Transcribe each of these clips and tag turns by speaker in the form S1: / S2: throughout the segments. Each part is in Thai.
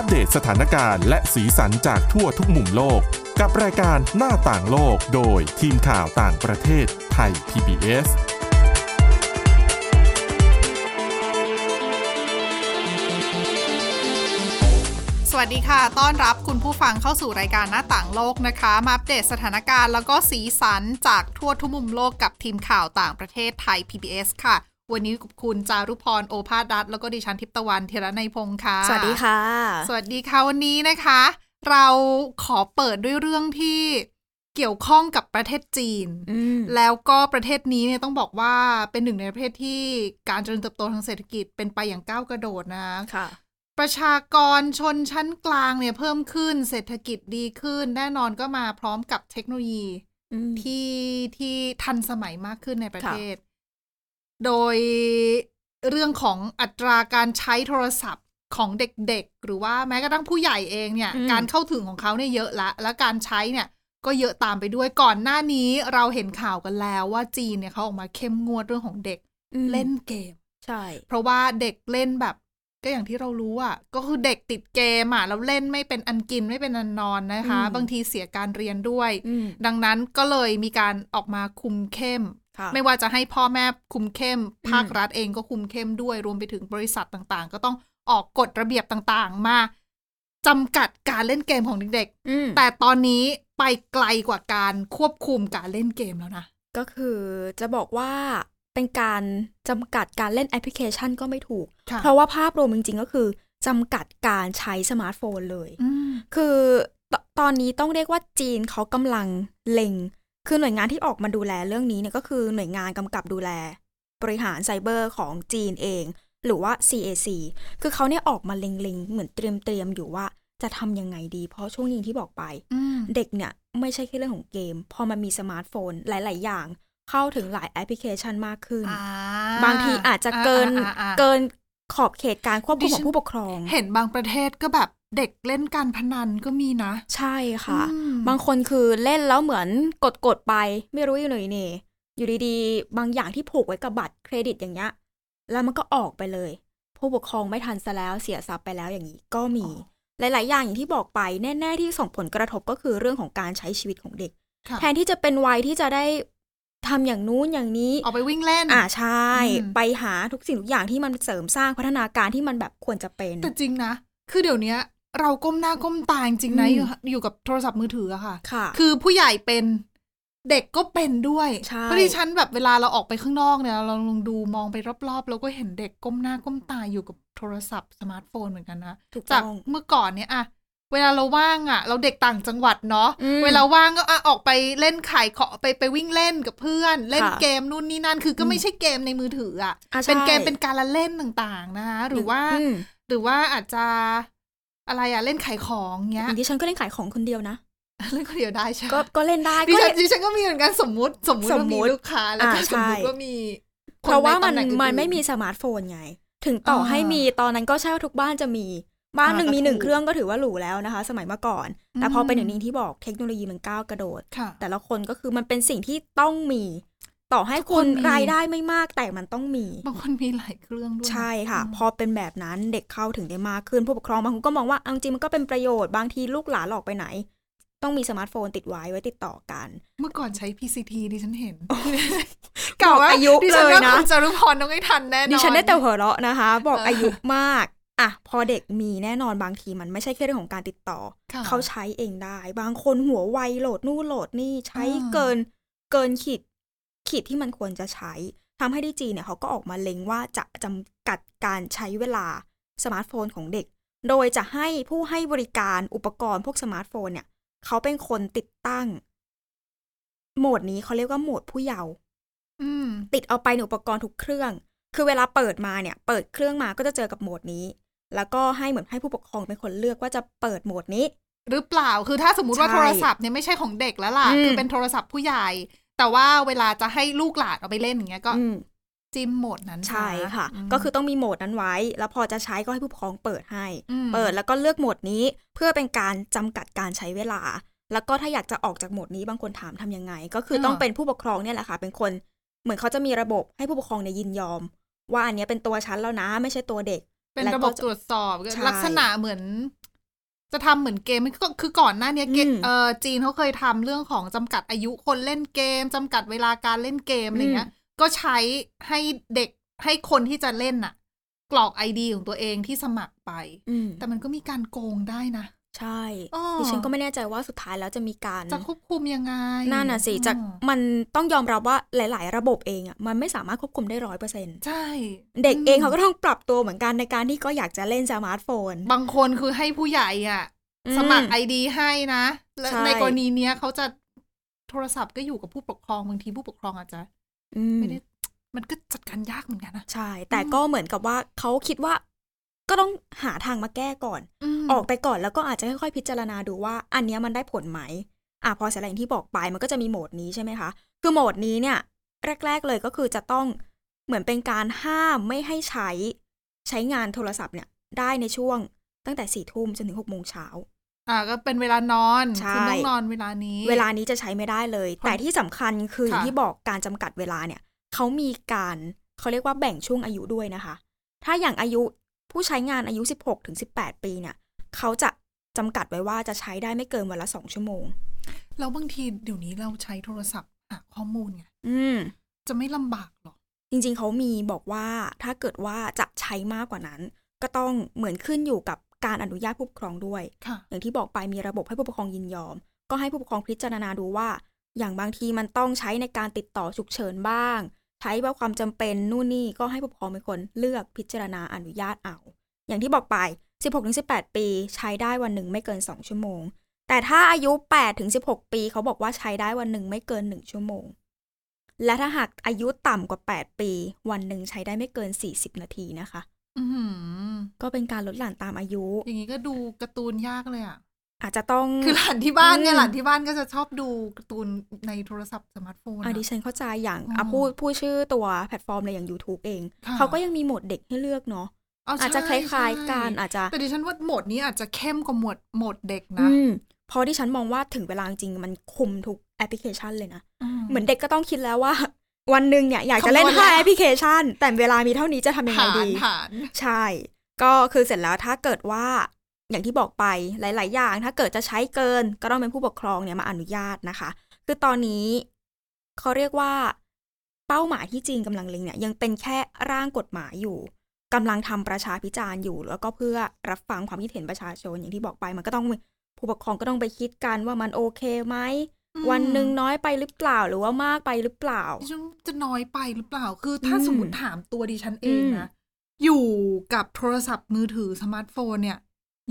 S1: อัปเดตสถานการณ์และสีสันจากทั่วทุกมุมโลก กับรายการหน้าต่างโลกโดยทีมข่าวต่างประเทศไทย PBS
S2: สวัสดีค่ะ ต้อนรับคุณผู้ฟังเข้าสู่รายการหน้าต่างโลกนะคะ มาอัปเดตสถานการณ์แล้วก็สีสันจากทั่วทุกมุมโลกกับทีมข่าวต่างประเทศไทย PBS ค่ะ วันนี้กับคุณจารุพรโอภาสรัฐแล้วก็ดิฉันทิพย์ตะวันเทระในยพงค์ค่ะ
S3: สวัสดีค่ะ
S2: สวัสดีค่ะวันนี้นะคะ เราขอเปิดด้วยเรื่องที่เกี่ยวข้องกับประเทศจีน
S3: อืม
S2: แล้วก็ประเทศนี้เนี่ยต้องบอกว่าเป็นหนึ่งในประเทศที่การเจริญเติบโตทางเศรษฐกิจเป็นไปอย่างก้าวกระโดดนะ
S3: ค่ะ
S2: ประชากรชนชั้นกลางเนี่ยเพิ่มขึ้นเศรษฐกิจดีขึ้น แน่นอนก็มาพร้อมกับเทคโนโลยี
S3: อืม
S2: ที่ที่ทันสมัยมากขึ้นในประ
S3: ค่ะ
S2: เทศ โดยเรื่องของอัตราการใช้โทรศัพท์ของเด็กๆ หรือว่าแม้กระทั่งผู้ใหญ่เองเนี่ย การเข้าถึงของเขาเนี่ยเยอะละ และการใช้เนี่ยก็เยอะตามไปด้วยก่อนหน้านี้เราเห็นข่าวกันแล้วว่าจีนเนี่ยเขาออกมาเข้มงวดเรื่องของเด็ก
S3: อืม
S2: เล่นเกม
S3: ใช่
S2: เพราะว่าเด็กเล่นแบบ ก็อย่างที่เรารู้อะก็คือเด็กติดเกมอะแล้วเล่นไม่เป็นอันกินไม่เป็นอันนอนนะคะ บางทีเสียการเรียนด้วย
S3: อืม
S2: ดังนั้นก็เลยมีการออกมาคุมเข้ม
S3: ค่ะ
S2: ไม่ว่าจะให้พ่อแม่คุมเข้ม ภาครัฐเองก็คุมเข้มด้วย รวมไปถึงบริษัทต่างๆ ก็ต้องออกกฎระเบียบต่างๆ มาจำกัดการเล่นเกมของเด็ก
S3: อืม
S2: ๆแต่ตอนนี้ไปไกลกว่าการควบคุมการเล่นเกมแล้วนะ
S3: ก็คือจะบอกว่าเป็นการจำกัดการเล่นแอปพลิเคชันก็ไม่ถูก
S2: ค่ะ
S3: เพราะว่าภาพรวมจริงๆ ก็คือจำกัดการใช้สมาร์ทโฟนเลย
S2: อืม
S3: คือตตอนนี้ต้องเรียกว่าจีนเขากำลังเล็ง คือหน่วยงานที่ออกมาดูแลเรื่องนี้เนี่ยก็คือหน่วยงานกำกับดูแล บริหารไซเบอร์ของจีนเอง หรือว่า CAC คือเขาเนี่ยออกมาเล็งๆ เหมือนเตรียมเตรียมๆอยู่ว่าจะทำยังไงดี เพราะช่วงนี้ที่บอกไป
S2: อืม
S3: เด็กเนี่ยไม่ใช่แค่เรื่องของเกม พอมันมีสมาร์ทโฟนหลาย ๆ อย่าง เข้าถึงหลายแอปพลิเคชันมากขึ้น
S2: อ่
S3: บางทีอาจจะเกิน
S2: อ่าอ่าอ่า
S3: เกินขอบเขตการควบคุม
S2: ดิ
S3: ข
S2: ฉั
S3: อนงผู้ปกครอง
S2: เห็นบางประเทศก็แบบ เด็กเล่นการพนันก็มีนะ
S3: ใช่ค่ะ
S2: อืม
S3: บางคนคือเล่นแล้วเหมือนกดกดๆไป ไม่รู้อยู่ไหนเน่อยู่ดีๆ บางอย่างที่ผูกไว้กับบัตรเครดิตอย่างเงี้ยแล้วมันก็ออกไปเลย ผู้ปกครองไม่ทันซะแล้วเสียทรัพย์ไปแล้วอย่างนี้ก็มี หลาย ๆ อย่างอย่างที่บอกไปแน่ๆที่ส่งผลกระทบก็คือเรื่องของการใช้ชีวิตของเด็ก
S2: ค่ะ
S3: แทนที่จะเป็นวัยที่จะได้ทำอย่างนู้นอย่างนี้
S2: ออกไปวิ่งเล่น
S3: อ่าใช่
S2: อืม
S3: ไปหาทุกสิ่งทุกอย่างที่มันเสริมสร้างพัฒนาการที่มันแบบควรจะเป็น
S2: แต่จริงนะ คือเดี๋ยวเนี้ย เราก้มหน้าก้มตาจริงๆนะ
S3: อืม
S2: อยู่อยู่กับโทรศัพท์มือถืออะค่ะ
S3: ค่ะ
S2: คือผู้ใหญ่เป็นเด็กก็เป็นด้วย
S3: ใช่
S2: เพราะที่ฉันแบบเวลาเราออกไปข้างนอกเนี่ย เราลองดูมองไปรอบๆ เราก็เห็นเด็กก้มหน้าก้มตาอยู่กับโทรศัพท์สมาร์ทโฟนเหมือนกันนะ
S3: ถูก
S2: จาก
S3: ต้อง
S2: เมื่อก่อนเนี่ยอะเวลาเราว่างอะเราเด็กต่างจังหวัดเนาะ
S3: อืม
S2: เวลาว่างก็อะออกไปเล่นขายของไปไปวิ่งเล่นกับเพื่อน เล่น
S3: ค่ะ
S2: เกมนู่นนี่นั่นคือก็
S3: อืม
S2: ไม่ใช่เกมในมือถืออะ
S3: อะใช่
S2: เป็นเกมเป็นการละเล่นต่างๆนะคะหรือว่า
S3: อืม
S2: หรือว่าอาจจะ อะไรอะเล่นขายของเงี้
S3: อยย่างที่ฉันก็เล่นขายของคนเดียวนะ
S2: เล่นคนเดียวได้ใช่ไหม
S3: ก็ก็เล่นได้
S2: ดิ
S3: ก็
S2: ฉั
S3: เล่
S2: น
S3: น
S2: ดิฉันก็มีเหมือนกันสมมุติสมมุติ
S3: ส
S2: ว่าม
S3: มุ
S2: มี
S3: ติ
S2: ลูกค้าแล้วก็
S3: อ่า
S2: สมมุติ
S3: ใช่
S2: ว่ามีค
S3: เพราะว่ามัน
S2: ใตำแหง
S3: มัน
S2: อื่ๆ
S3: ไม่มีสมาร์ทโฟนไง ถึงต่ออาให้มีตอนนั้นก็ใช่ว่าทุกบ้านจะมีบ้าน
S2: อ่า
S3: หนึ่ง
S2: ก็
S3: มีหนึ่ง
S2: ถูก
S3: เครื่องก็ถือว่าหรูแล้วนะคะ สมัยเมื่อก่อน แต่พอ
S2: อืม
S3: เป็นอย่างนี้ที่บอกเทคโนโลยีมันก้าวกระโดด
S2: ค่ะ
S3: แต่ละคนก็คือมันเป็นสิ่งที่ต้องมี ต่อให้
S2: ทุก
S3: คุ
S2: คน
S3: ณ
S2: มี
S3: รายได้ไม่มากแต่มันต้องมี
S2: บางคนมีหลายเครื่องด้วยนะ
S3: ใช่ค่ะ
S2: อืม
S3: พอเป็นแบบนั้นเด็กเข้าถึงได้มากขึ้นผู้ปกครองบางคนก็มองว่าเอาจริงมันก็เป็นประโยชน์บางทีลูกหลานหลอกไปไหน ต้องมีสมาร์ทโฟนติดไว้ไว้ติดต่อกัน
S2: เมื่อก่อนใช้ PCT ดิฉันเห็น
S3: บอกอายุ
S2: ดิฉัน
S3: เลย
S2: ว่า
S3: นะ
S2: คุณจารุพรต้องให้ทันแน่นอน
S3: ดิฉันได้แต่หัวเราะนะคะ บอก
S2: เอออ
S3: อายุมากอะพอเด็กมีแน่นอนบางทีมันไม่ใช่แค่เรื่องของการติดต่อ
S2: ค่ะ
S3: เขาใช้เองได้ บางคนหัวไวโหลดนู่นโหลดนี่ใช้
S2: อ่า
S3: เกินเกินขีด ขีดที่มันควรจะใช้ทำให้ดีจีเนี่ยเขาก็ออกมาเล็งว่าจะจำกัดการใช้เวลาสมาร์ทโฟนของเด็ก โดยจะให้ผู้ให้บริการอุปกรณ์พวกสมาร์ทโฟนเนี่ยเขาเป็นคนติดตั้ง โหมดนี้เขาเรียกว่าโหมดผู้เยาว์
S2: อืม
S3: ติดเอาไปในอุปกรณ์ทุกเครื่อง คือเวลาเปิดมาเนี่ย เปิดเครื่องมาก็จะเจอกับโหมดนี้ แล้วก็ให้เหมือนให้ผู้ปกครองเป็นคนเลือกว่าจะเปิดโหมดนี้
S2: หรือเปล่า คือถ้าสมมุติว่า
S3: ใช่
S2: โทรศัพท์เนี่ยไม่ใช่ของเด็กแล้วล่ะ
S3: อืม
S2: คือเป็นโทรศัพท์ผู้ใหญ่ แต่ว่าเวลาจะให้ลูกหลานเอาไปเล่นอย่างเงี้ยก็
S3: อืม
S2: จิ้มโหมดนั้น
S3: ใช่ค่ะ
S2: ม
S3: ก็คือต้องมีโหมดนั้นไว้ แล้วพอจะใช้ก็ให้ผู้ปกครองเปิดให้
S2: อืม
S3: เปิดแล้วก็เลือกโหมดนี้เพื่อเป็นการจำกัดการใช้เวลา แล้วก็ถ้าอยากจะออกจากโหมดนี้บางคนถามทำยังไง ก็คือต้องเป็นผู้ปกครองเนี่ยแหละค่ะ เป็นคน เหมือนเขาจะมีระบบให้ผู้ปกครองเนี่ยยินยอม ว่าอันเนี้ยเป็นตัวฉันแล้วนะ ไม่ใช่ตัวเด็ก
S2: เป็น
S3: แล้วก็
S2: ระบบตรวจสอบ
S3: ใช่
S2: ลักษณะเหมือน จะทำเหมือนเกมก็คือก่อนหน้าเนี้ยเกม
S3: อืม
S2: เออจีนเขาเคยทำเรื่องของจำกัดอายุคนเล่นเกมจำกัดเวลาการเล่นเกมอะไรเงี้ย ก็ใช้ให้เด็กให้คนที่จะเล่นน่ะ กรอกไอดีของตัวเองที่สมัครไป
S3: อืม
S2: แต่มันก็มีการโกงได้นะ
S3: ใช่
S2: อ้อ
S3: ดิฉันก็ไม่แน่ใจว่าสุดท้ายแล้วจะมีการ
S2: จะควบคุมยังไง
S3: นั่นน่ะสิจะ
S2: อืม
S3: มันต้องยอมรับว่าหลาย ๆ ระบบเองอะมันไม่สามารถควบคุมได้ร้อยเปอร์เซ็นต์
S2: ใช่
S3: เด็กเอง
S2: ม
S3: เขาก็ต้องปรับตัวเหมือนกันในการที่ก็อยากจะเล่นสมาร์ทโฟน
S2: บางคนคือให้ผู้ใหญ่อะ
S3: อืม
S2: สมัครไอดีให้นะ และ
S3: ใช่
S2: ในกรณีเนี้ยเขาจะโทรศัพท์ก็อยู่กับผู้ปกครองบางทีผู้ปกครองอาจจะ
S3: อืม
S2: ไม่ได้มันก็จัดการยากเหมือนกันนะ
S3: ใช่ แต่ก็เหมือนกับว่าเขาคิดว่า ก็ต้องหาทางมาแก้ก่อน
S2: ม
S3: ออกไปก่อนแล้วก็อาจจะค่อยๆพิจารณาดูว่า อันเนี้ยมันได้ผลไหมอะพอเสร็จแล้วอย่างที่บอกไปมันก็จะมีโหมดนี้ใช่ไหมคะ คือโหมดนี้เนี่ย แรก ๆเลยก็คือจะต้องเหมือนเป็นการห้ามไม่ให้ใช้ใช้งานโทรศัพท์เนี่ย ได้ในช่วงตั้งแต่สี่ทุ่มจนถึงหกโมงเช้า
S2: อ่าก็เป็นเวลานอน
S3: ใช่
S2: คุณต้องนอนเวลานี้
S3: เวลานี้จะใช้ไม่ได้เลย
S2: เพราะ
S3: แต่ที่สำคัญคืออย่าง
S2: ค่ะ
S3: ที่บอกการจำกัดเวลาเนี่ยเขามีการเขาเรียกว่าแบ่งช่วงอายุด้วยนะคะ ถ้าอย่างอายุ ผู้ใช้งานอายุ 16ถึง18 ปีเนี่ยเขาจะจำกัดไว้ว่าจะใช้ได้ไม่เกินวันละ2ชั่วโมง
S2: แล้วบางทีเดี๋ยวนี้เราใช้โทรศัพท์หาข้อมูลไง
S3: อืม
S2: จะไม่ลำบากหรอ
S3: จริงๆเขามีบอกว่าถ้าเกิดว่าจะใช้มากกว่านั้น ก็ต้องเหมือนขึ้นอยู่กับการอนุญาตผู้ปกครองด้วย
S2: ค่ะ
S3: อย่างที่บอกไปมีระบบให้ผู้ปกครองยินยอม ก็ให้ผู้ปกครองพิจารณาดูว่า อย่างบางทีมันต้องใช้ในการติดต่อฉุกเฉินบ้าง ใช้ว่าความจำเป็นนู่นนี่ก็ให้ผู้ปกครองเป็นคนเลือกพิจารณาอนุญาตเอา อย่างที่บอกไป 16-18 ปีใช้ได้วันหนึ่งไม่เกิน 2 ชั่วโมง แต่ถ้าอายุ 8-16 ปีเขาบอกว่าใช้ได้วันหนึ่งไม่เกิน 1 ชั่วโมง และถ้าหากอายุต่ำกว่า 8 ปี วันหนึ่งใช้ได้ไม่เกิน 40 นาทีนะคะ
S2: อือหือ
S3: ก็เป็นการลดหลั่นตามอายุ
S2: อย่างนี้ก็ดูการ์ตูนยากเลยอะ
S3: อาจจะต้อง
S2: คือหลานที่บ้านเนี่ย
S3: อืม
S2: หลานที่บ้านก็จะชอบดูการ์ตูนในโทรศัพท์สมาร์ทโฟน
S3: อะ
S2: อะ
S3: ดิฉันเข้าใจอย่าง
S2: อืม
S3: อะพูดพูดชื่อตัวแพลตฟอร์มเลยอย่าง YouTube เอง
S2: ค่ะ
S3: เขาก็ยังมีโหมดเด็กให้เลือกเนาะ
S2: ใช่
S3: อาจจะคล้ายๆกัน
S2: ใช่
S3: อาจจะ
S2: แต่ดิฉันว่าโหมดนี้อาจจะเข้มกว่าโหมดโหมดเด็กนะ
S3: อืมเพราะที่ฉันมองว่าถึงเวลาจริงๆมันคุมทุกแอปพลิเคชันเลยนะ เหมือนเด็กก็ต้องคิดแล้วว่า วันหนึ่งเนี่ยอยากจะเล่น
S2: คำนวณ
S3: ห้า
S2: แล้ว
S3: แอปพลิเคชัน แต่เวลามีเท่านี้จะทำยังไง
S2: ฐาน
S3: ดี
S2: ฐาน
S3: ใช่ ก็คือเสร็จแล้วถ้าเกิดว่า อย่างที่บอกไปหลาย ๆ อย่าง ถ้าเกิดจะใช้เกินก็ต้องเป็นผู้ปกครองเนี่ยมาอนุญาตนะคะ คือตอนนี้เขาเรียกว่าเป้าหมายที่จีนกำลังเล็งเนี่ยยังเป็นแค่ร่างกฎหมายอยู่กำลังทำประชาพิจารณ์อยู่ แล้วก็เพื่อรับฟังความคิดเห็นประชาชนอย่างที่บอกไป มันก็ต้องผู้ปกครองก็ต้องไปคิดกันว่ามันโอเคไหม
S2: อืม
S3: วันหนึ่งน้อยไปหรือเปล่าหรือว่ามากไปหรือเปล่า
S2: ดิฉันจะน้อยไปหรือเปล่า คือถ้า
S3: อืม
S2: สมมติถามตัวดิฉันเอง
S3: อืม
S2: นะอยู่กับโทรศัพท์มือถือสมาร์ทโฟนเนี่ย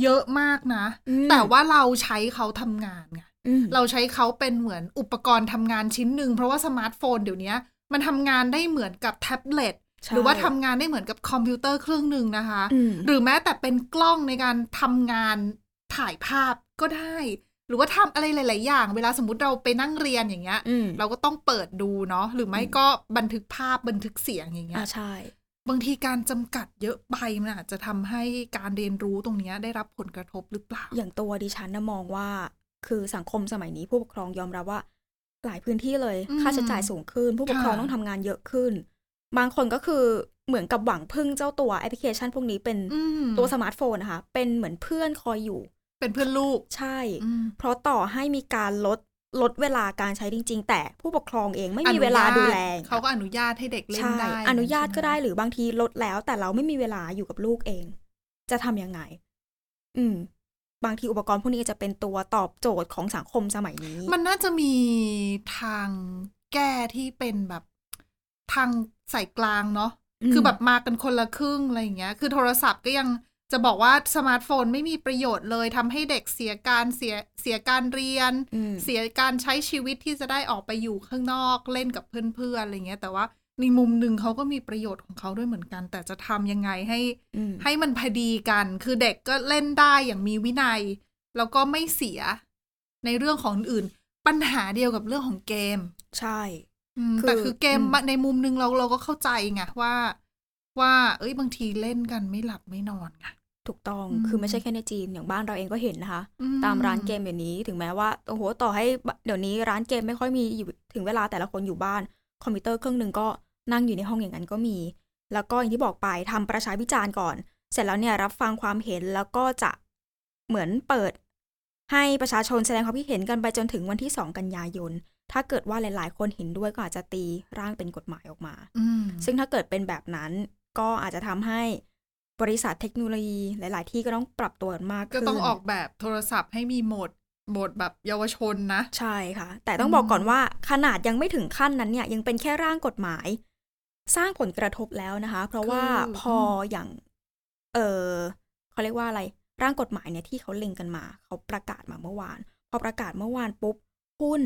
S2: เยอะมากนะ
S3: อืม
S2: แต่ว่าเราใช้เขาทำงานไง
S3: อืม
S2: เราใช้เขาเป็นเหมือนอุปกรณ์ทำงานชิ้นหนึ่งเพราะว่าสมาร์ทโฟนเดี๋ยวนี้มันทำงานได้เหมือนกับแท็บเล็ต
S3: ใช่
S2: หรือว่าทำงานได้เหมือนกับคอมพิวเตอร์เครื่องหนึ่งนะคะ
S3: อืม
S2: หรือแม้แต่เป็นกล้องในการทำงานถ่ายภาพก็ได้ หรือว่าทำอะไรหลาย ๆ อย่าง เวลาสมมติเราไปนั่งเรียนอย่างเงี้ย
S3: อืม
S2: เราก็ต้องเปิดดูเนาะหรือไม่ก็บันทึกภาพบันทึกเสียงอย่างเงี้
S3: อ่ายใช่
S2: บางทีการจำกัดเยอะไปมันอาจจะทำให้การเรียนรู้ตรงเนี้ยได้รับผลกระทบหรือเปล่า
S3: อย่างตัวดิฉันนะมองว่า คือสังคมสมัยนี้ผู้ปกครองยอมรับว่า หลายพื้นที่เลย
S2: อืม
S3: ค่าใช้จ่ายสูงขึ้น ผู้ปกครอง
S2: ค่ะ
S3: ต้องทำงานเยอะขึ้น บางคนก็คือเหมือนกับหวังพึ่งเจ้าตัวแอปพลิเคชันพวกนี้เป็น
S2: อืม
S3: ตัวสมาร์ทโฟนนะคะเป็นเหมือนเพื่อนคอยอยู่
S2: เป็นเพื่อนลูก
S3: ใช่
S2: อืม
S3: เพราะต่อให้มีการลด ลดเวลาการใช้จริง ๆ แต่ผู้ปกครองเองไม่
S2: อ
S3: มี
S2: นุญาต
S3: เวลาดูแล
S2: เขาก็อนุญาตให้เด็กเล่น
S3: ใช่
S2: ได้
S3: อนุญาต
S2: ใช่หม
S3: ก็ได้หรือบางทีลดแล้ว แต่เราไม่มีเวลาอยู่กับลูกเอง จะทำยังไง อืม บางทีอุปกรณ์พวกนี้จะเป็นตัวตอบโจทย์ของสังคมสมัยนี้
S2: มันน่าจะมีทางแก้ที่เป็นแบบทางสายกลางเนาะ
S3: อืม
S2: คือแบบมากันคนละครึ่งอะไรอย่างเงี้ย คือโทรศัพท์ก็ยัง จะบอกว่าสมาร์ทโฟนไม่มีประโยชน์เลยทำให้เด็กเสียการเสียเสียการเรียน
S3: อืม
S2: เสียการใช้ชีวิตที่จะได้ออกไปอยู่ข้างนอกเล่นกับเพื่อนๆอะไรเงี้ย แต่ว่าในมุมหนึ่งเขาก็มีประโยชน์ของเขาด้วยเหมือนกัน แต่จะทำยังไงให้
S3: อืม
S2: ให้มันพอดีกัน คือเด็กก็เล่นได้อย่างมีวินัย แล้วก็ไม่เสียในเรื่องของอื่น ปัญหาเดียวกับเรื่องของเกม
S3: ใช่
S2: อืม
S3: คือ
S2: แต่คือเกม
S3: อืม
S2: ในมุมหนึงเราเราก็เข้าใจไงว่า ว่า เอ้ยบางทีเล่นกันไม่หลับไม่นอนไง
S3: ถูกต้อง
S2: อืม
S3: คือไม่ใช่แค่ในจีนอย่างบ้านเราเองก็เห็นนะคะ
S2: อื
S3: ตามร้านเกมเดี๋ยวนี้ถึงแม้ว่าโอ้โหต่อให้เดี๋ยวนี้ร้านเกมไม่ค่อยมีอยู่ถึงเวลาแต่ละคนอยู่บ้าน คอมพิวเตอร์เครื่องหนึ่งก็นั่งอยู่ในห้องอย่างนั้นก็มี แล้วก็อย่างที่บอกไปทำประชาพิจารณ์ก่อน เสร็จแล้วเนี่ยรับฟังความเห็นแล้วก็จะเหมือนเปิด ให้ประชาชนแสดงความคิดเห็นกันไปจนถึงวันที่2กันยายน ถ้าเกิดว่าหลาย ๆ คนเห็นด้วยก็อาจจะตีร่างเป็นกฎหมายออกมา
S2: อืม
S3: ซึ่งถ้าเกิดเป็นแบบนั้นก็อาจจะทำให้ บริษัทเทคโนโลยีหลาย ๆ ที่ก็ต้องปรับตัวกันมาก
S2: ก็
S3: ขึ้น
S2: ต้องออกแบบโทรศัพท์ให้มีโหมดโหมดแบบเยาวชนนะ
S3: ใช่ค่ะ แต่ต้องบอกก่อนว่าขนาดยังไม่ถึงขั้นนั้นเนี่ย ยังเป็นแค่ร่างกฎหมาย สร้างผลกระทบแล้วนะคะ เพราะว่า
S2: คือ
S3: พออย่าง เออเขาเรียกว่าอะไร ร่างกฎหมายเนี่ยที่เขาเล็งกันมา เขาประกาศมาเมื่อวาน พอประกาศเมื่อวานปุ๊บหุ้น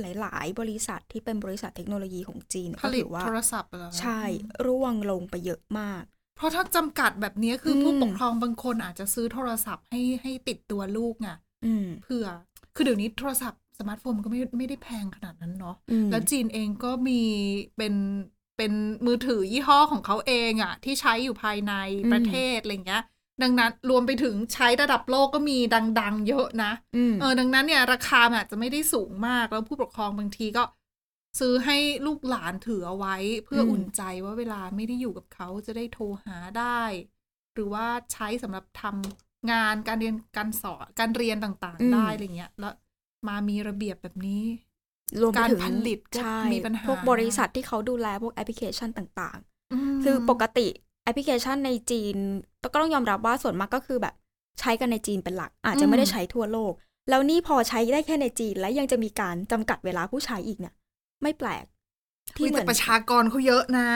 S3: หลาย ๆ บริษัทที่เป็นบริษัทเทคโนโลยีของจีนเนี่ย
S2: ผ
S3: ก็
S2: ลิต
S3: ถือว่า
S2: โทรศัพท์เหรอ
S3: ใช่ร่วงลงไปเยอะมาก
S2: เพราะถ้าจำกัดแบบนี้คืออ
S3: ม
S2: ผู้ปกครองบางคนอาจจะซื้อโทรศัพท์ให้ให้ติดตัวลูกไง
S3: อืม
S2: เผื่อ คือเดี๋ยวนี้โทรศัพท์สมาร์ทโฟนมันก็ไม่ไม่ได้แพงขนาดนั้นเนาะ
S3: อืม
S2: แล้วจีนเองก็มีเป็นเป็นมือถือยี่ห้อของเขาเองอะที่ใช้อยู่ภายในประเทศอะไรเงี้ย ดังนั้นรวมไปถึงใช้ระดับโลกก็มีดัง ๆ เยอะนะ
S3: อืม
S2: เออดังนั้นเนี่ยราคามันอาจจะไม่ได้สูงมากแล้วผู้ปกครองบางทีก็ ซื้อให้ลูกหลานถือเอาไว้ เพื่ออ
S3: ม
S2: อุ่นใจว่าเวลาไม่ได้อยู่กับเขาจะได้โทรหาได้ หรือว่าใช้สำหรับทำงานการเรียนการสอนการเรียนต่างๆ ได้อะไรเงี้ย แล้วมามีระเบียบแบบนี้
S3: รวมไปถึง
S2: การผลิตก็
S3: ใช่
S2: มีปัญหา
S3: พวกบริษัทที่เขาดูแลพวกแอปพลิเคชันต่าง
S2: ม
S3: ๆคือปกติแอปพลิเคชันในจีนก็ต้องยอมรับว่าส่วนมากก็คือแบบใช้กันในจีนเป็นหลัก อาจจะไม่ได้ใช้ทั่วโลก แล้วนี่พอใช้ได้แค่ในจีน และยังจะมีการจำกัดเวลาผู้ใช้อีกเนี่ย ไม่แปลก ที่
S2: ที่
S3: เหมือน
S2: ประชากรเขาเยอะนะ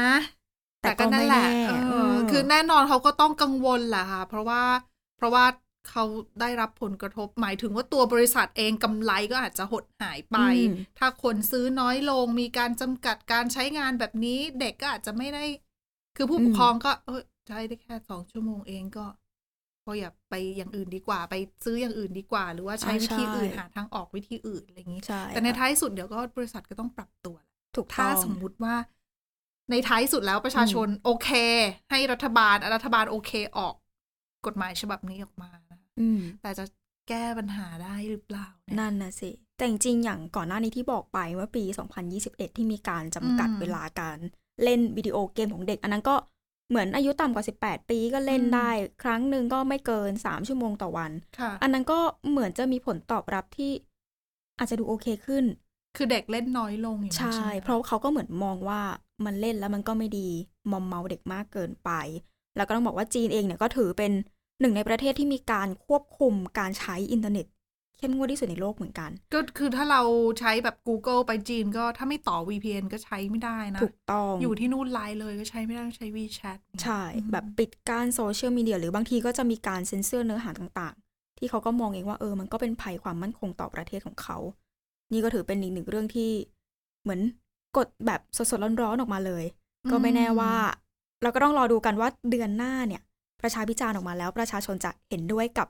S3: แต่ก็
S2: นั่นแหละ
S3: ไม่แน่
S2: เออ
S3: เออ
S2: คือแน่นอนเขาก็ต้องกังวลแหละค่ะ เพราะว่าเพราะว่าเขาได้รับผลกระทบหมายถึงว่าตัวบริษัทเองกำไรก็อาจจะหดหายไป
S3: อืม
S2: ถ้าคนซื้อน้อยลง มีการจำกัดการใช้งานแบบนี้ เด็กก็อาจจะไม่ได้ คือผู้ปกครองก็เออใช้ได้แค่สองชั่วโมงเองก็ ก็อย่าไปอย่างอื่นดีกว่า ไปซื้ออย่างอื่นดีกว่า หรือว่าใช้
S3: อ่า
S2: วิธีอื่น
S3: ใช่
S2: หาทางออกวิธีอื่นอะไรอย่างนี้
S3: ใช่
S2: แต่ใน
S3: ค่ะ
S2: ท้ายสุดเดี๋ยวก็บริษัทก็ต้องปรับตัวแหละ
S3: ถูก
S2: ถ้า
S3: ต้อง
S2: สมมุติว่า ในท้ายสุดแล้วประชาชนโอเค ให้รัฐบาลรัฐบาลโอเคออก กฎหมายฉบับนี้ออกมานะคะ
S3: อืม
S2: แต่จะแก้ปัญหาได้หรือเปล่าเนี่ย
S3: นั่นนะสิ แต่จริงๆอย่างก่อนหน้านี้ที่บอกไปเมื่อปี 2021 ที่มีการจำกัด
S2: อืม
S3: เวลาการเล่นวิดีโอเกมของเด็ก อันนั้นก็ เหมือนอายุต่ำกว่า 18 ปีก็เล่น
S2: อืม
S3: ได้ ครั้งหนึ่งก็ไม่เกิน 3 ชั่วโมงต่อวัน
S2: ค่ะ
S3: อันนั้นก็เหมือนจะมีผลตอบรับที่อาจจะดูโอเคขึ้น
S2: คือเด็กเล่นน้อยลงอย่างนั้น
S3: ใช่
S2: ใช่ ไหม
S3: เพราะเขาก็เหมือนมองว่ามันเล่นแล้วมันก็ไม่ดีมอมเมาเด็กมากเกินไป แล้วก็ต้องบอกว่าจีนเองเนี่ยก็ถือเป็นหนึ่งในประเทศที่มีการควบคุมการใช้อินเทอร์เน็ต เข้มงวดที่สุดในโลกเหมือนกัน
S2: ก็คือถ้าเราใช้แบบ Google ไปจีนก็ถ้าไม่ต่อ VPN ก็ใช้ไม่ได้นะ
S3: ถูกต้อง
S2: อยู่ที่นู่นไลน์เลยก็ใช้ไม่ได้ต้องใช้ WeChat
S3: ใช่
S2: อืม
S3: แบบปิดการโซเชียลมีเดียหรือบางทีก็จะมีการเซ็นเซอร์เนื้อหาต่างๆ ที่เขาก็มองเองว่าเออมันก็เป็นภัยความมั่นคงต่อประเทศของเขา นี่ก็ถือเป็นอีกหนึ่งเรื่องที่เหมือนกดแบบสดๆร้อนๆออกมาเลย ก็ไม่แน่ว่า เราก็ต้องรอดูกันว่าเดือนหน้าเนี่ย ประชาพิจารณ์ออกมาแล้วประชาชนจะเห็นด้วยกับ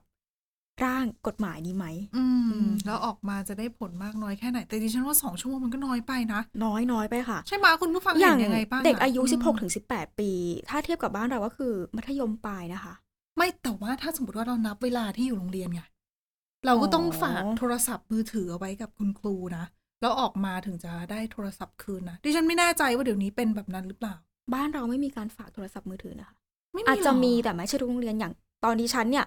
S3: ร่างกฎหมายนี้ไหม
S2: อื
S3: อื
S2: ม
S3: ม
S2: แล้วออกมาจะได้ผลมากน้อยแค่ไหน แต่ดิฉันว่าสองชั่วโมงมันก็น้อยไปนะ
S3: น้อยน้อยไปค่ะ
S2: ใช่ไหมคุณผู้ฟัง
S3: อ
S2: เห็
S3: ย่าง
S2: นยังไงบ้างะ
S3: เด็กอายุ
S2: อืม
S3: 16ถึง18 ปี ถ้าเทียบกับบ้านเราก็คือมัธยมปลายนะคะ
S2: ไม่แต่ว่าถ้าสมมติว่าเรานับเวลาที่อยู่โรงเรียนไงเราก็ต้อง
S3: อ๋อ
S2: ฝากโทรศัพท์มือถือเอาไว้กับคุณครูนะแล้วออกมาถึงจะได้โทรศัพท์คืนนะดิฉันไม่แน่ใจว่าเดี๋ยวนี้เป็นแบบนั้นหรือเปล่า
S3: บ้านเราไม่มีการฝากโทรศัพท์มือถือนะคะ
S2: ไม่มี
S3: อาจจะ
S2: หร
S3: มีแต่ไม่ใช่ทุกโรงเรียนอย่างตอนดิฉันเนี่ย
S2: อ่า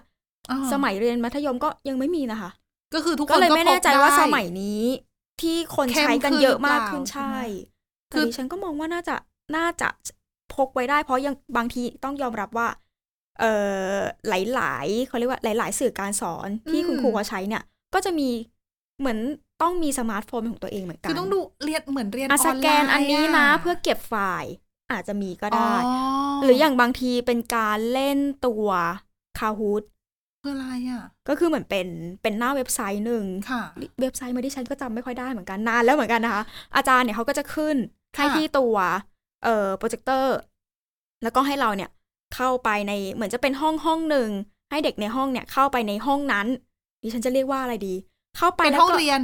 S3: สมัยเรียนมัธยมก็ยังไม่มีนะคะ
S2: ก็คือทุกคน
S3: ก็เลยไม่แน่ใจว่า
S2: พกได้
S3: สมัยนี้ ที่คน
S2: เข้ม
S3: ใช้กัน
S2: ขึ้น
S3: เยอะมาก
S2: หรือเปล่า
S3: ขึ้นใช่
S2: ใช่ไหม
S3: แต่ดิฉันก็มองว่าน่าจะน่าจะพกไว้ได้ เพราะยังบางทีต้องยอมรับว่า เอ่อหลายๆเขาเรียกว่าหลาย ๆ สื่อการสอนที่คุณครูเขาใช้เนี่ย ก็จะมีเหมือนต้องมีสมาร์ทโฟนของตัวเองเหมือนกัน
S2: คือต้องดูเรียนเหมือนเรียนอ
S3: อะ
S2: อน
S3: ส
S2: ไลน์
S3: แกนอันนี้นะะเพื่อเก็บไฟล์อาจจะมีก็ได้
S2: อ๋อ
S3: หรืออย่างบางทีเป็นการเล่นตัว Kahoot
S2: คืออะไรอะ
S3: ก็คือเหมือนเป็นเป็นหน้าเว็บไซต์หนึ่ง
S2: ค่ะ
S3: เว็บไซต์มาที่ฉันก็จำไม่ค่อยได้เหมือนกันนานแล้วเหมือนกันนะคะ อาจารย์เนี่ยเขาก็จะขึ้น
S2: ค่ะ
S3: ให้ที่ตัวเอ่อโปรเจคเตอร์ แล้วก็ให้เราเนี่ยเข้าไปในเหมือนจะเป็นห้องห้องหนึ่งให้เด็กในห้องเนี่ยเข้าไปในห้องนั้นดิฉันจะเรียกว่าอะไรดี เข้าไป
S2: เป็น
S3: แล้ว
S2: ห้อง
S3: ก็
S2: เรียน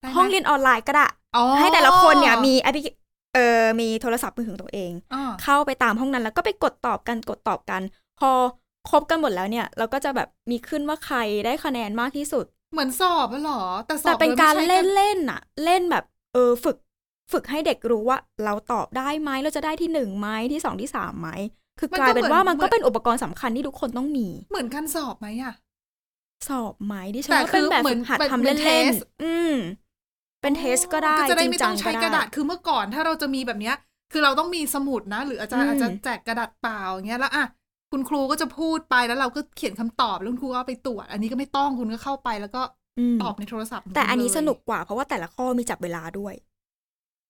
S2: ได้ไม
S3: ห้องเรียนออนไลน์ก็ได้
S2: อ๋อ
S3: ให้แต่ละคนเนี่ยมีแอปพลิเคเอ่อมีโทรศัพท์มือถือของตัวเอง
S2: อ่า
S3: เข้าไปตามห้องนั้นแล้วก็ไปกดตอบกันกดตอบกัน พอ ครบกันหมดแล้วเนี่ย เราก็จะแบบมีขึ้นว่าใครได้คะแนนมากที่สุด
S2: เหมือนสอบอะเหรอ แต่สอบ
S3: แต่เป็นการ
S2: โดยไม่ใช่
S3: เล่นเล่นๆอะเล่นแบบ เออฝึก ฝึกให้เด็กรู้ว่า เราตอบได้ไหมเราจะได้ที่หนึ่งไหมที่สองที่สามไหมคือกลายเป็นว่ามันก็เป็นอุปกรณ์สำคัญที่ทุกคนต้องมี
S2: เหมือนการสอบไหมอะ
S3: สอบไหมดิฉัน
S2: แต่
S3: ว่าเป็นแบบ
S2: คือเหมือน
S3: ฝึกหัด
S2: เป็น
S3: ทำ
S2: เป็น
S3: เล่น
S2: test
S3: ๆอืม เป็นเทสก็ได้
S2: ก็จะได้
S3: จริ
S2: ไม่
S3: จั
S2: ต้องใช้กระดาษคือเมื่อก่อนถ้าเราจะมีแบบเนี้ย คือเราต้องมีสมุดนะ หรืออาจาร
S3: อื
S2: ย์
S3: ม
S2: อาจจะแจกกระดาษเปล่าอย่างเงี้ยแล้วอะ คุณครูก็จะพูดไปแล้วเราก็เขียนคำตอบแล้วคุณครูก็เอาไปตรวจ อันนี้ก็ไม่ต้องคุณก็เข้าไปแล้วก็
S3: อืม
S2: ตอบในโทรศัพท์
S3: แต่อันนี้
S2: เลย
S3: สนุกกว่าเพราะว่าแต่ละข้อมีจับเวลาด้วย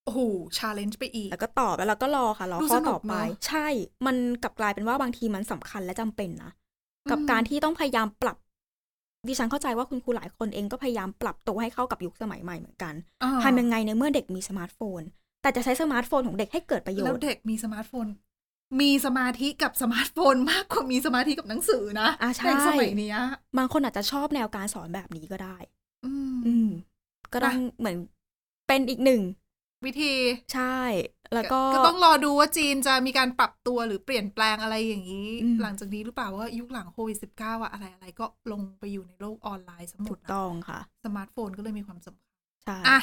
S2: โอ้โห challenge ไปอีก
S3: แล้วก็ตอบแล้วเราก็รอค่ะรอ
S2: ดู
S3: ข้อ
S2: สนุก
S3: ต่อไป
S2: เนอะ
S3: ใช่ มันกลับกลายเป็นว่าบางทีมันสำคัญและจำเป็นนะกับ
S2: อืม
S3: การที่ต้องพยายามปรับ ดิฉันเข้าใจว่าคุณครูหลายคนเองก็พยายามปรับตัวให้เข้ากับยุคสมัยใหม่เหมือนกัน
S2: อ่า
S3: ทำยังไงในเมื่อเด็กมีสมาร์ทโฟน แต่จะใช้สมาร์ทโฟนของเด็กให้เกิดประโยชน์
S2: แล้วเด็กมีสมาร์ทโฟน มีสมาธิกับสมาร์ทโฟนมากกว่ามีสมาธิกับหนังสือนะ
S3: อ่าใช่
S2: ในสมัยเนี้ย
S3: บางคนอาจจะชอบแนวการสอนแบบนี้ก็ได้
S2: อืม
S3: อืมก็ต้องเหมือนเป็นอีกหนึ่ง
S2: วิธี
S3: ใช่ แล้วก็
S2: ก็ต้องรอดูว่าจีนจะมีการปรับตัวหรือเปลี่ยนแปลงอะไรอย่างนี้
S3: อืม
S2: หลังจากนี้หรือเปล่าว่ายุคหลังโควิด -19 อะอะไรอะไรก็ลงไปอยู่ในโลกออนไลน์สม
S3: ถู
S2: ด
S3: ก
S2: นะ
S3: ต้องค่ะ
S2: สมาร์ทโฟนก็เลยมีความสำคัญ
S3: ใช่
S2: อะ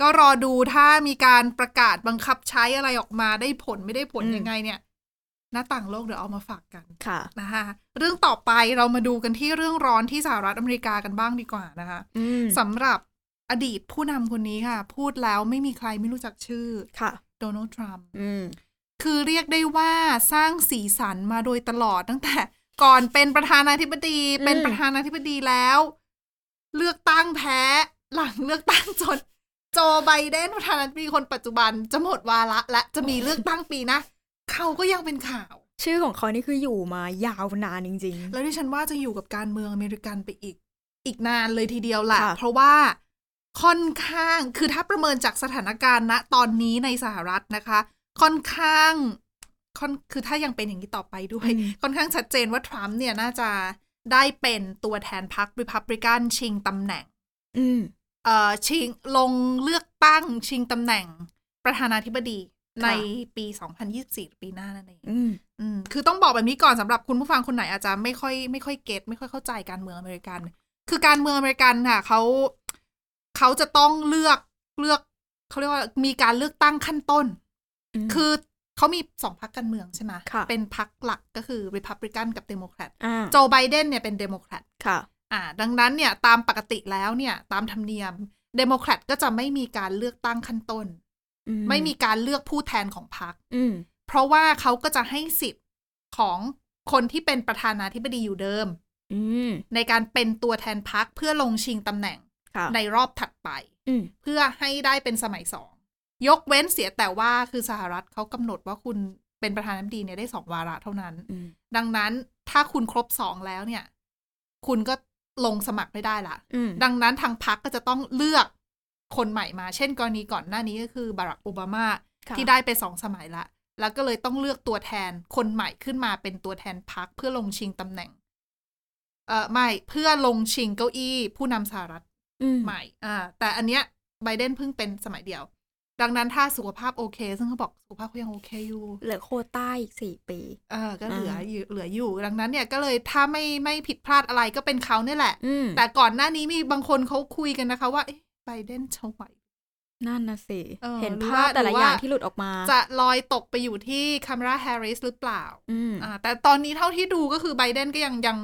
S2: ก็รอดูถ้ามีการประกาศบังคับใช้อะไรออกมาได้ผลไม่ได้ผลยังไงเนี่ย หน้าต่างโลกเดี๋ยวเอามาฝากกัน
S3: ค่ะ
S2: นะคะเรื่องต่อไปเรามาดูกันที่เรื่องร้อนที่สหรัฐอเมริกากันบ้างดีกว่านะคะ
S3: อืม
S2: สำหรับอดีตผู้นำคนนี้ค่ะ พูดแล้วไม่มีใครไม่รู้จักชื่อ
S3: ค่ะ
S2: โดนัลด์ทรัมป์
S3: อืม
S2: คือเรียกได้ว่าสร้างสีสันมาโดยตลอดตั้งแต่ก่อนเป็นประธานาธิบดี
S3: อืม
S2: เป็นประธานาธิบดีแล้ว เลือกตั้งแพ้หลังเลือกตั้งจนโจไบเดนประธานาธิบดีคนปัจจุบันจะหมดวาระและจะมีเลือกตั้งปีหนะ เขาก็ยังเป็นข่าว
S3: ชื่อของเขานี่คืออยู่มายาวนานจริง
S2: แล้วดิฉันว่าจะอยู่กับการเมืองอเมริกันไปอีก อีกนานเลยทีเดียวแหละ
S3: ค่ะ
S2: เพราะว่าค่อนข้างคือถ้าประเมินจากสถานการณ์ณตอนนี้ในสหรัฐนะคะ ค่อนข้างค่อนคือถ้ายังเป็นอย่างนี้ต่อไปด้วย
S3: อืม
S2: ค่อนข้างชัดเจนว่าทรัมป์เนี่ยน่าจะได้เป็นตัวแทนพรรคริพับริกันชิงตำแหน่ง
S3: ๆอืม
S2: เอ่อชิงลงเลือกตั้งชิงตำแหน่งประธานาธิบดี
S3: ค่ะ
S2: ในปี 2024 ปีหน้านั่นเอง
S3: อืม
S2: อืมคือต้องบอกแบบนี้ก่อนสำหรับคุณผู้ฟังคนไหนอาจจะไม่ค่อยไม่ค่อยเก็ตไม่ค่อยเข้าใจการเมืองอเมริกัน คือการเมืองอเมริกันค่ะเขาเขาจะต้องเลือกเลือกเขาเรียกว่ามีการเลือกตั้งขั้นต้น
S3: อืม
S2: คือเขามีสองพรรคการเมืองใช่ไหม
S3: ค่ะ
S2: เป็นพรรคหลักก็คือ Republican กับ Democrat
S3: อ่า
S2: โจไบเดนเนี่ยเป็น Democrat
S3: ค่ะ
S2: อ่า ดังนั้นเนี่ยตามปกติแล้วเนี่ย ตามธรรมเนียม Democrat ก็จะไม่มีการเลือกตั้งขั้นต้น
S3: อื
S2: ไม่มีการเลือกผู้แทนของพรรค
S3: อืม
S2: เพราะว่าเขาก็จะให้สิทธิ์ของคนที่เป็นประธานาธิบดีอยู่เดิม
S3: อืม
S2: ในการเป็นตัวแทนพรรคเพื่อลงชิงตำแหน่ง
S3: ค่ะ
S2: ในรอบถัดไป
S3: อืม
S2: เพื่อให้ได้เป็นสมัยสอง ยกเว้นเสียแต่ว่าคือสหรัฐเขากำหนดว่าคุณเป็นประธานาธิบดีเนี่ยได้สองวาระเท่านั้น
S3: อืม
S2: ดังนั้นถ้าคุณครบสองแล้วเนี่ย คุณก็ลงสมัครไม่ได้ละ
S3: อืม
S2: ดังนั้นทางพรรคก็จะต้องเลือก คนใหม่มา เช่น กรณีก่อนหน้านี้ก็คือบารักโอบามา
S3: ค่ะ
S2: ที่ได้ไปสองสมัยละ แล้วก็เลยต้องเลือกตัวแทนคนใหม่ขึ้นมาเป็นตัวแทนพรรคเพื่อลงชิงตำแหน่ง เอ่อไม่เพื่อลงชิงเก้าอี้ ผู้นำสหรัฐ
S3: อืม
S2: ใหม่ อ่า แต่อันเนี้ยไบเดนเพิ่งเป็นสมัยเดียว ดังนั้นถ้าสุขภาพโอเค ซึ่งเขาบอกสุขภาพเขายังโอเคอยู่
S3: เหลือโควต้าอีกสี่ปี
S2: เออ ก็เหลือ
S3: อ่า
S2: อยู่เหลืออยู่ ดังนั้นเนี่ยก็เลยถ้าไม่ไม่ผิดพลาดอะไรก็เป็นเขาเนี่ยแหละ
S3: อืม
S2: แต่ก่อนหน้านี้มีบางคนเขาคุยกันนะคะว่าเอ๊ะไบเดนจะไหว
S3: นั่นนะสิ
S2: เออ
S3: เห็น
S2: หรือ
S3: ภาพ
S2: ว่า
S3: แต่ละ
S2: หรือ
S3: อย่าง
S2: ว่า
S3: ที่หลุดออกมา
S2: จะลอยตกไปอยู่ที่คามาลาแฮร์ริสหรือเปล่า
S3: อืม
S2: อ่า แต่ตอนนี้เท่าที่ดูก็คือไบเดนก็ยังยัง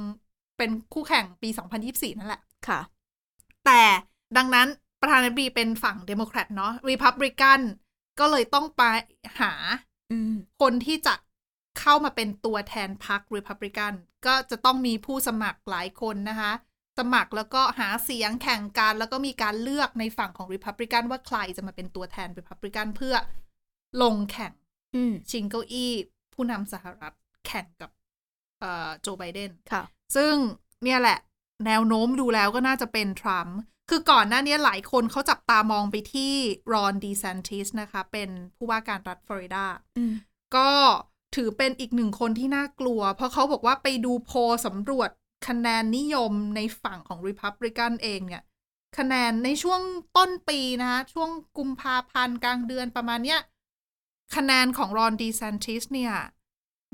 S2: เป็นคู่แข่งปี 2024 นั่นแหละ
S3: ค่ะ
S2: แต่ดังนั้นประธานาธิบดีเป็นฝั่งเดโมแครตเนาะรีพับริกันก็เลยต้องไปหา
S3: อืม
S2: คนที่จะเข้ามาเป็นตัวแทนพรรครีพับริกันก็จะต้องมีผู้สมัครหลายคนนะคะ สมัครแล้วก็หาเสียงแข่งกัน แล้วก็มีการเลือกในฝั่งของรีพับริกันว่าใครจะมาเป็นตัวแทนรีพับริกันเพื่อลงแข่ง
S3: อืม
S2: ชิงเก้าอี้ผู้นำสหรัฐแข่งกับเอ่อโจไบเดน
S3: ค่ะ
S2: ซึ่งเนี่ยแหละ แนวโน้มดูแล้วก็น่าจะเป็นทรัมป์คือก่อนหน้านี้หลายคนเขาจับตามองไปที่รอนดีแซนติสนะคะ เป็นผู้ว่าการรัฐฟลอริดา
S3: อืม
S2: ก็ถือเป็นอีกหนึ่งคนที่น่ากลัว เพราะเขาบอกว่าไปดูโพลสำรวจ คะแนนนิยมในฝั่งของ Republican เองเนี่ย คะแนนในช่วงต้นปีนะคะช่วงกุมภาพันธ์กลางเดือนประมาณเนี้ยคะแนนของรอนดีแซนติสเนี่ย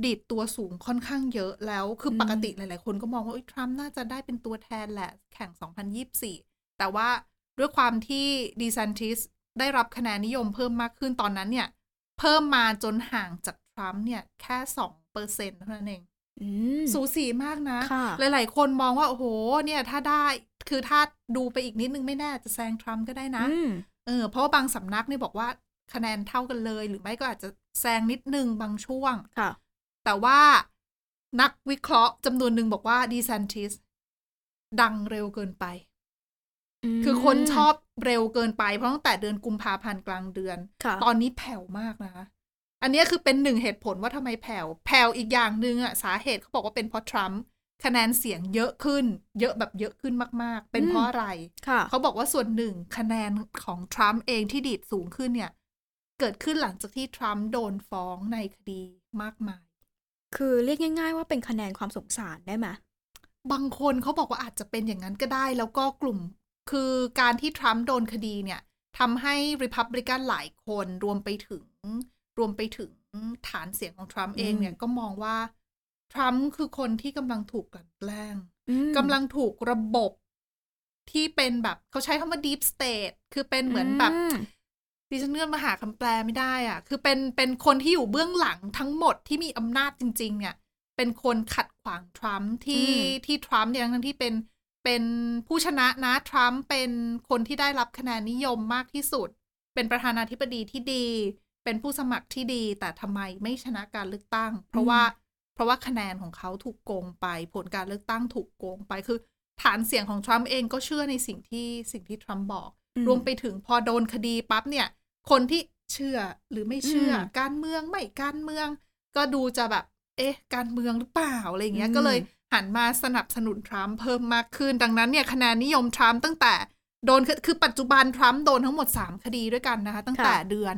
S2: ดีดตัวสูงค่อนข้างเยอะแล้วคือปกติหลาย ๆ คนก็มองว่าทรัมป์น่าจะได้เป็นตัวแทนแหละ แข่ง 2024 แต่ว่าด้วยความที่ดีแซนติสได้รับคะแนนนิยมเพิ่มมากขึ้นตอนนั้นเนี่ย เพิ่มมาจนห่างจากทรัมป์เนี่ย แค่สองเปอร์เซ็นเท่านั้นเอง สูสีมากนะ
S3: ค่ะ
S2: หลาย ๆ คนมองว่า โอ้โห เนี่ย ถ้าได้ คือถ้าดูไปอีกนิดนึงไม่แน่จะแซงทรัมป์ก็ได้นะ
S3: อืม
S2: เออ เพราะว่าบางสำนักเนี่ยบอกว่าคะแนนเท่ากันเลย หรือไม่ก็อาจจะแซงนิดนึงบางช่วง
S3: ค่ะ
S2: แต่ว่านักวิเคราะห์จำนวนหนึ่งบอกว่าดี a ซนติสดังเร็วเกินไป คือคนชอบเร็วเกินไป เพราะตั้งแต่เดือนกุมภาพันธ์กลางเดือน
S3: ค่ะ
S2: ตอนนี้แผ่วมากนะคะ อันเนี้ยคือเป็นหนึ่งเหตุผลว่าทำไมแผ่วแผ่วอีกอย่างหนึ่งอะสาเหตุเขาบอกว่าเป็นเพราะทรัมป์คะแนนเสียงเยอะขึ้น เยอะแบบเยอะขึ้นมาก ๆ เป็นเพราะอะไร
S3: ค่ะ
S2: เขาบอกว่าส่วนหนึ่งคะแนนของทรัมป์เองที่ดีดสูงขึ้นเนี่ย เกิดขึ้นหลังจากที่ทรัมป์โดนฟ้องในคดีมากมาย
S3: คือเรียกง่าย ๆ ว่าเป็นคะแนนความสงสารได้ไหม
S2: บางคนเขาบอกว่าอาจจะเป็นอย่างนั้นก็ได้ แล้วก็กลุ่ม คือการที่ทรัมป์โดนคดีเนี่ยทำให้ริพับลิกันหลายคนรวมไปถึง รวมไปถึงฐานเสียงของทรัมป์เองเนี่ยก็มองว่า ทรัมป์คือคนที่กำลังถูกกลั่นแกล้ง
S3: อืม
S2: กำลังถูกระบบที่เป็นแบบเขาใช้คำว่า deep state คือเป็นเหมือนแบบ
S3: อืม
S2: ดิฉันเงื่อนมาหาคำแปลไม่ได้อะคือเป็นเป็นคนที่อยู่เบื้องหลังทั้งหมดที่มีอำนาจจริง ๆ เนี่ย เป็นคนขัดขวางทรัมป์ที่
S3: อืม
S2: ที่ทรัมป์เนี่ยทั้งที่เป็นเป็นผู้ชนะนะทรัมป์เป็นคนที่ได้รับคะแนนนิยมมากที่สุด เป็นประธานาธิบดีที่ดี เป็นผู้สมัครที่ดีแต่ทำไมไม่ชนะการเลือกตั้ง เพราะว่าเพราะว่าคะแนนของเขาถูกโกงไป ผลการเลือกตั้งถูกโกงไปคือ ฐานเสียงของทรัมป์เองก็เชื่อในสิ่งที่สิ่งที่ทรัมป์บอก
S3: อืม
S2: รวมไปถึงพอโดนคดีปั๊บเนี่ย คนที่เชื่อหรือไม่เชื่ออ
S3: ม
S2: การเมืองไม่การเมือง ก็ดูจะแบบ เอ๊ะ การเมืองหรือเปล่าอะไรอย่างเงี้ย
S3: อืม
S2: ก็เลยหันมาสนับสนุนทรัมป์เพิ่มมากขึ้น ดังนั้นเนี่ยคะแนนนิยมทรัมป์ตั้งแต่โดนคือคือปัจจุบันทรัมป์โดนทั้งหมดสามคดีด้วยกันนะคะ ตั้งแต่เดือน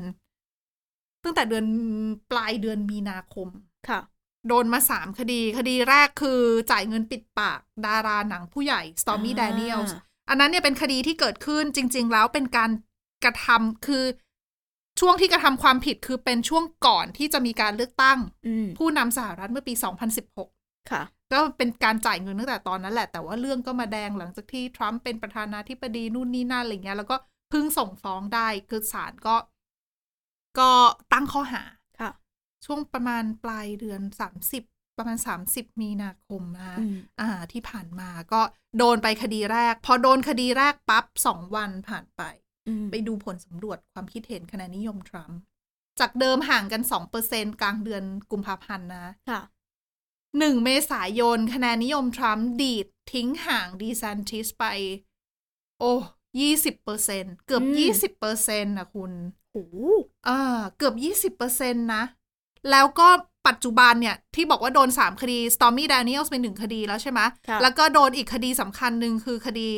S2: ตั้งแต่เดือนปลายเดือนมีนาคม
S3: ค่ะ
S2: โดนมาสามคดี คดีแรกคือจ่ายเงินปิดปาก ดาราหนังผู้ใหญ่ Stormy
S3: อ่า
S2: Daniels อันนั้นเนี่ยเป็นคดีที่เกิดขึ้นจริง ๆ แล้วเป็นการกระทำคือช่วงที่กระทำความผิดคือเป็นช่วงก่อนที่จะมีการเลือกตั้ง
S3: อืม
S2: ผู้นำสหรัฐเมื่อปี 2016
S3: ค่ะ
S2: ก็เป็นการจ่ายเงินตั้งแต่ตอนนั้นแหละ แต่ว่าเรื่องก็มาแดงหลังจากที่ทรัมป์เป็นประธานาธิบดีนู่นนี่นั่นอะไรเงี้ย แล้วก็เพิ่งส่งฟ้องได้ คือศาลก็ ก็ตั้งข้อหา
S3: ค่ะ
S2: ช่วงประมาณปลายเดือน30ประมาณ 30 มีนาคมนะคะ
S3: อืม
S2: อ่า ที่ผ่านมาก็โดนไปคดีแรก พอโดนคดีแรกปั๊บสองวันผ่านไป
S3: อืม
S2: ไปดูผลสำรวจความคิดเห็นคะแนนนิยมทรัมป์จากเดิมห่างกัน2%กลางเดือนกุมภาพันธ์นะ
S3: ค่ะ
S2: หนึ่งเมษายนคะแนนนิยมทรัมป์ดีดทิ้งห่างดีซันติสไป โอ้ ยี่สิบเปอร์เซ็นเกือบ
S3: อืม
S2: ยี่สิบเปอร์เซ็นนะคุณ
S3: โอ้
S2: อ่าเกือบยี่สิบเปอร์เซ็นนะ แล้วก็ปัจจุบันเนี่ย ที่บอกว่าโดนสามคดี Stormy Daniels เป็นหนึ่งคดีแล้วใช่ไหม
S3: ค่ะ
S2: แล้วก็โดนอีกคดีสำคัญหนึ่งคือคดี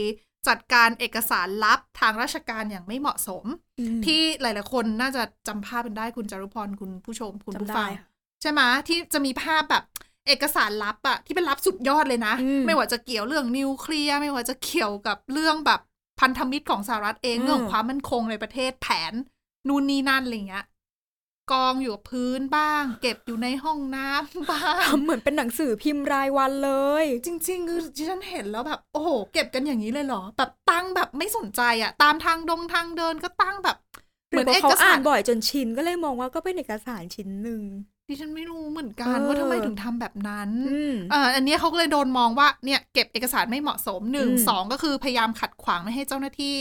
S2: จัดการเอกสารลับทางราชการอย่างไม่เหมาะสม
S3: อืม
S2: ที่หลาย ๆ คนน่าจะจำภาพเป็นได้คุณจารุพรคุณผู้ชมคุณผู้
S3: จำ
S2: ฟั
S3: ได้
S2: ง
S3: ค่ะ
S2: ใช่ไหมที่จะมีภาพแบบเอกสารลับอะที่เป็นลับสุดยอดเลยนะ
S3: อืม
S2: ไม่ว่าจะเกี่ยวเรื่องนิวเคลียร์ไม่ว่าจะเกี่ยวกับเรื่องแบบ พันธมิตรของสหรัฐเอง
S3: อืม
S2: เรื่องของความมั่นคงในประเทศแผน นู่นนี่นั่นอะไรเงี้ยกองอยู่กับพื้นบ้าง เก็บอยู่ในห้องน้ำบ้าง
S3: ทำเหมือนเป็นหนังสือพิมพ์รายวันเลย
S2: จริงๆคือที่ฉันเห็นแล้วแบบ โอ้โห เก็บกันอย่างนี้เลยเหรอ แบบตั้งแบบไม่สนใจอะตามทางดงทางเดินก็ตั้งแบบ
S3: หรือ
S2: เอ
S3: ว่ากเขา
S2: สา
S3: อ่าน
S2: ร
S3: บ่อยจนชินก็เลยมองว่าก็เป็นเอกสารชิ้นหนึ่ง
S2: ดิฉันไม่รู้เหมือนกัน
S3: เออ
S2: ว่าทำไมถึงทำแบบนั้น
S3: อืม
S2: เอ่ออันเนี้ยเขาก็เลยโดนมองว่าเนี่ยเก็บเอกสารไม่เหมาะสมหนึ่ง
S3: อืม
S2: สองก็คือพยายามขัดขวางไม่ให้เจ้าหน้าที่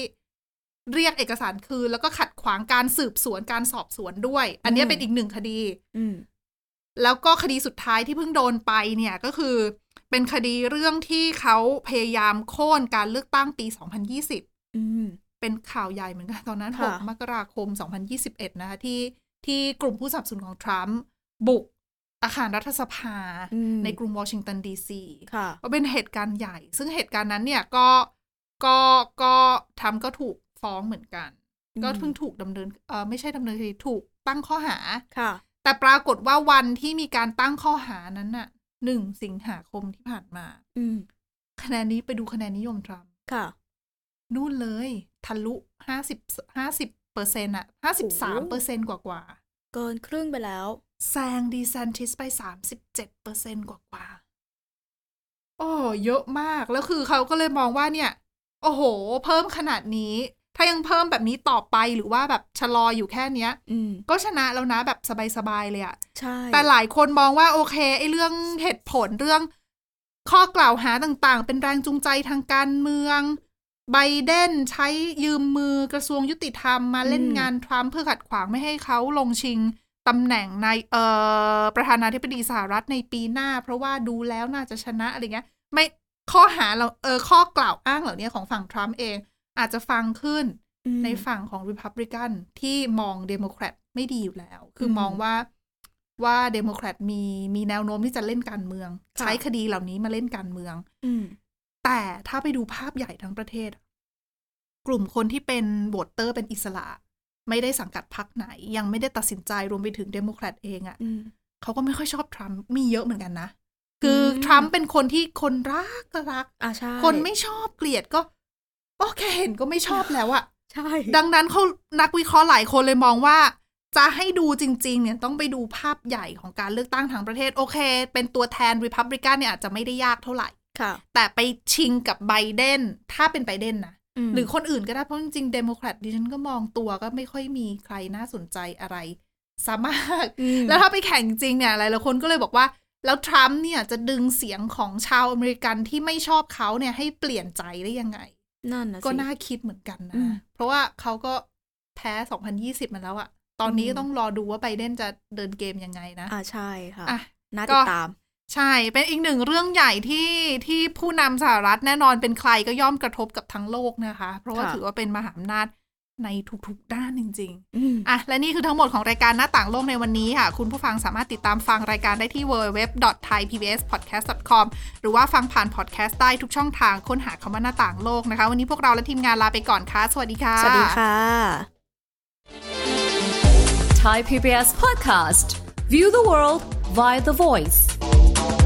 S2: เรียกเอกสารคืนแล้วก็ขัดขวางการสืบสวนการสอบสวนด้วย อันเนี้ยเป็นอีกหนึ่งคดี
S3: อืม
S2: แล้วก็คดีสุดท้ายที่เพิ่งโดนไปเนี่ยก็คือ เป็นคดีเรื่องที่เขาพยายามโค่นการเลือกตั้งปี 2020
S3: อืม
S2: เป็นข่าวใหญ่เหมือนกันตอนนั้น
S3: ค่ะ
S2: 6มกราคม 2021 นะคะที่ที่กลุ่มผู้สนับสนุนของทรัมป์ บุกอาคารรัฐสภา
S3: อืม
S2: ในกรุงวอชิงตันดีซี
S3: ค่ะ
S2: ก็เป็นเหตุการณ์ใหญ่ ซึ่งเหตุการณ์นั้นเนี่ยก็ก็ก็ทรัมป์ก็ถูกฟ้องเหมือนกัน
S3: อืม
S2: ก็เพิ่งถูกดำเนินเออไม่ใช่ดำเนินคดีถูกตั้งข้อหา
S3: ค่ะ
S2: แต่ปรากฏว่าวันที่มีการตั้งข้อหานั้นน่ะหนึ่งสิงหาคมที่ผ่านมา
S3: อืม
S2: คะแนนนี้ไปดูคะแนนนิยมทรัมป์
S3: ค่ะ
S2: นู่นเลยทะลุห้าสิบห้าสิบเปอร์เซ็นต์อะห้าสิบสามเปอร์เซ็นต์กว่ากว่า
S3: เกินครึ่งไปแล้ว
S2: ๆแซงดีซันติสไปสามสิบเจ็ดเปอร์เซ็นต์กว่ากว่าๆโอ้เยอะมาก แล้วคือเขาก็เลยมองว่าเนี่ย โอ้โห เพิ่มขนาดนี้ ถ้ายังเพิ่มแบบนี้ต่อไปหรือว่าแบบชะลออยู่แค่เนี้ย
S3: อืม
S2: ก็ชนะแล้วนะแบบสบายๆเลยอะ
S3: ใช่
S2: แต่หลายคนมองว่าโอเคไอ้เรื่องเหตุผลเรื่อง ข้อกล่าวหาต่างๆ เป็นแรงจูงใจทางการเมืองไบเดนใช้ยืมมือกระทรวงยุติธรรมมาเล่นงานทรัมป์เพื่อขัดขวางไม่ให้เขาลงชิง ตำแหน่งในเอ่อประธานาธิบดีสหรัฐในปีหน้า เพราะว่าดูแล้วน่าจะชนะอะไรเงี้ย ไม่ข้อหาเราเออข้อกล่าวอ้างเหล่านี้ของฝั่งทรัมป์เอง อาจจะฟังขึ้น
S3: อืม
S2: ในฝั่งของ Republican ที่มองเดโมแครตไม่ดีอยู่แล้ว คืออ
S3: ม
S2: มองว่าว่าเดโมแครตมีมีแนวโน้มที่จะเล่นการเมือง
S3: ค่ะ
S2: ใช้คดีเหล่านี้มาเล่นการเมือง
S3: อืม
S2: แต่ถ้าไปดูภาพใหญ่ทั้งประเทศอะกลุ่มคนที่เป็น voter เป็นอิสระ ไม่ได้สังกัดพรรคไหน ยังไม่ได้ตัดสินใจรวมไปถึงเดโมแครตเองอะ
S3: อืม
S2: เขาก็ไม่ค่อยชอบทรัมป์มีเยอะเหมือนกันนะ คืออ
S3: ม
S2: ทรัมป์เป็นคนที่คนรักก็รัก
S3: อ่าใช่
S2: คนไม่ชอบเกลียดก็โอเคเห็นก็ไม่ชอบแล้วอะ
S3: ใช่
S2: ดังนั้นเขานักวิเคราะห์หลายคนเลยมองว่า จะให้ดูจริง ๆ เนี่ยต้องไปดูภาพใหญ่ของการเลือกตั้งทั้งประเทศ โอเค เป็นตัวแทนริพับลิกันเนี่ยอาจจะไม่ได้ยากเท่าไหร่
S3: ค่ะ
S2: แต่ไปชิงกับไบเดนถ้าเป็นไบเดนนะ
S3: ม
S2: หรือคนอื่นก็ได้ เพราะจริงๆเดโมแครตดิฉันก็มองตัวก็ไม่ค่อยมีใครน่าสนใจอะไรสามารถ
S3: อืม
S2: แล้วถ้าไปแข่งจริงเนี่ยหลายๆคนก็เลยบอกว่าแล้วทรัมป์เนี่ยจะดึงเสียงของชาวอเมริกันที่ไม่ชอบเขาเนี่ยให้เปลี่ยนใจได้ยังไง
S3: นั่นนะ
S2: ก็
S3: สิ
S2: น่าคิดเหมือนกัน
S3: อืม
S2: นะเพราะว่าเขาก็แพ้ 2020 มาแล้วอะตอนนี้
S3: อืม
S2: ก็ต้องรอดูว่าไบเดนจะเดินเกมยังไงนะ
S3: อ่าใช่ค่ะ
S2: อะ
S3: น่า
S2: ก็
S3: ติดตาม
S2: ใช่ เป็นอีกหนึ่งเรื่องใหญ่ที่ที่ผู้นำสหรัฐแน่นอนเป็นใครก็ย่อมกระทบกับทั้งโลกนะคะ เพราะว่า
S3: ค่ะ
S2: ถือว่าเป็นมหาอำนาจในทุกๆด้านจริง
S3: อืม
S2: ๆอะและนี่คือทั้งหมดของรายการหน้าต่างโลกในวันนี้ค่ะ คุณผู้ฟังสามารถติดตามฟังรายการได้ที่ www.thaipbspodcast.com หรือว่าฟังผ่านพอดแคสต์ได้ทุกช่องทางค้นหาคำว่าหน้าต่างโลกนะคะ วันนี้พวกเราและทีมงานลาไปก่อนค่ะ สวัสดีค่ะ
S3: สวัสดีค่ะ
S4: Thai PBS podcast. View the world via The Voice.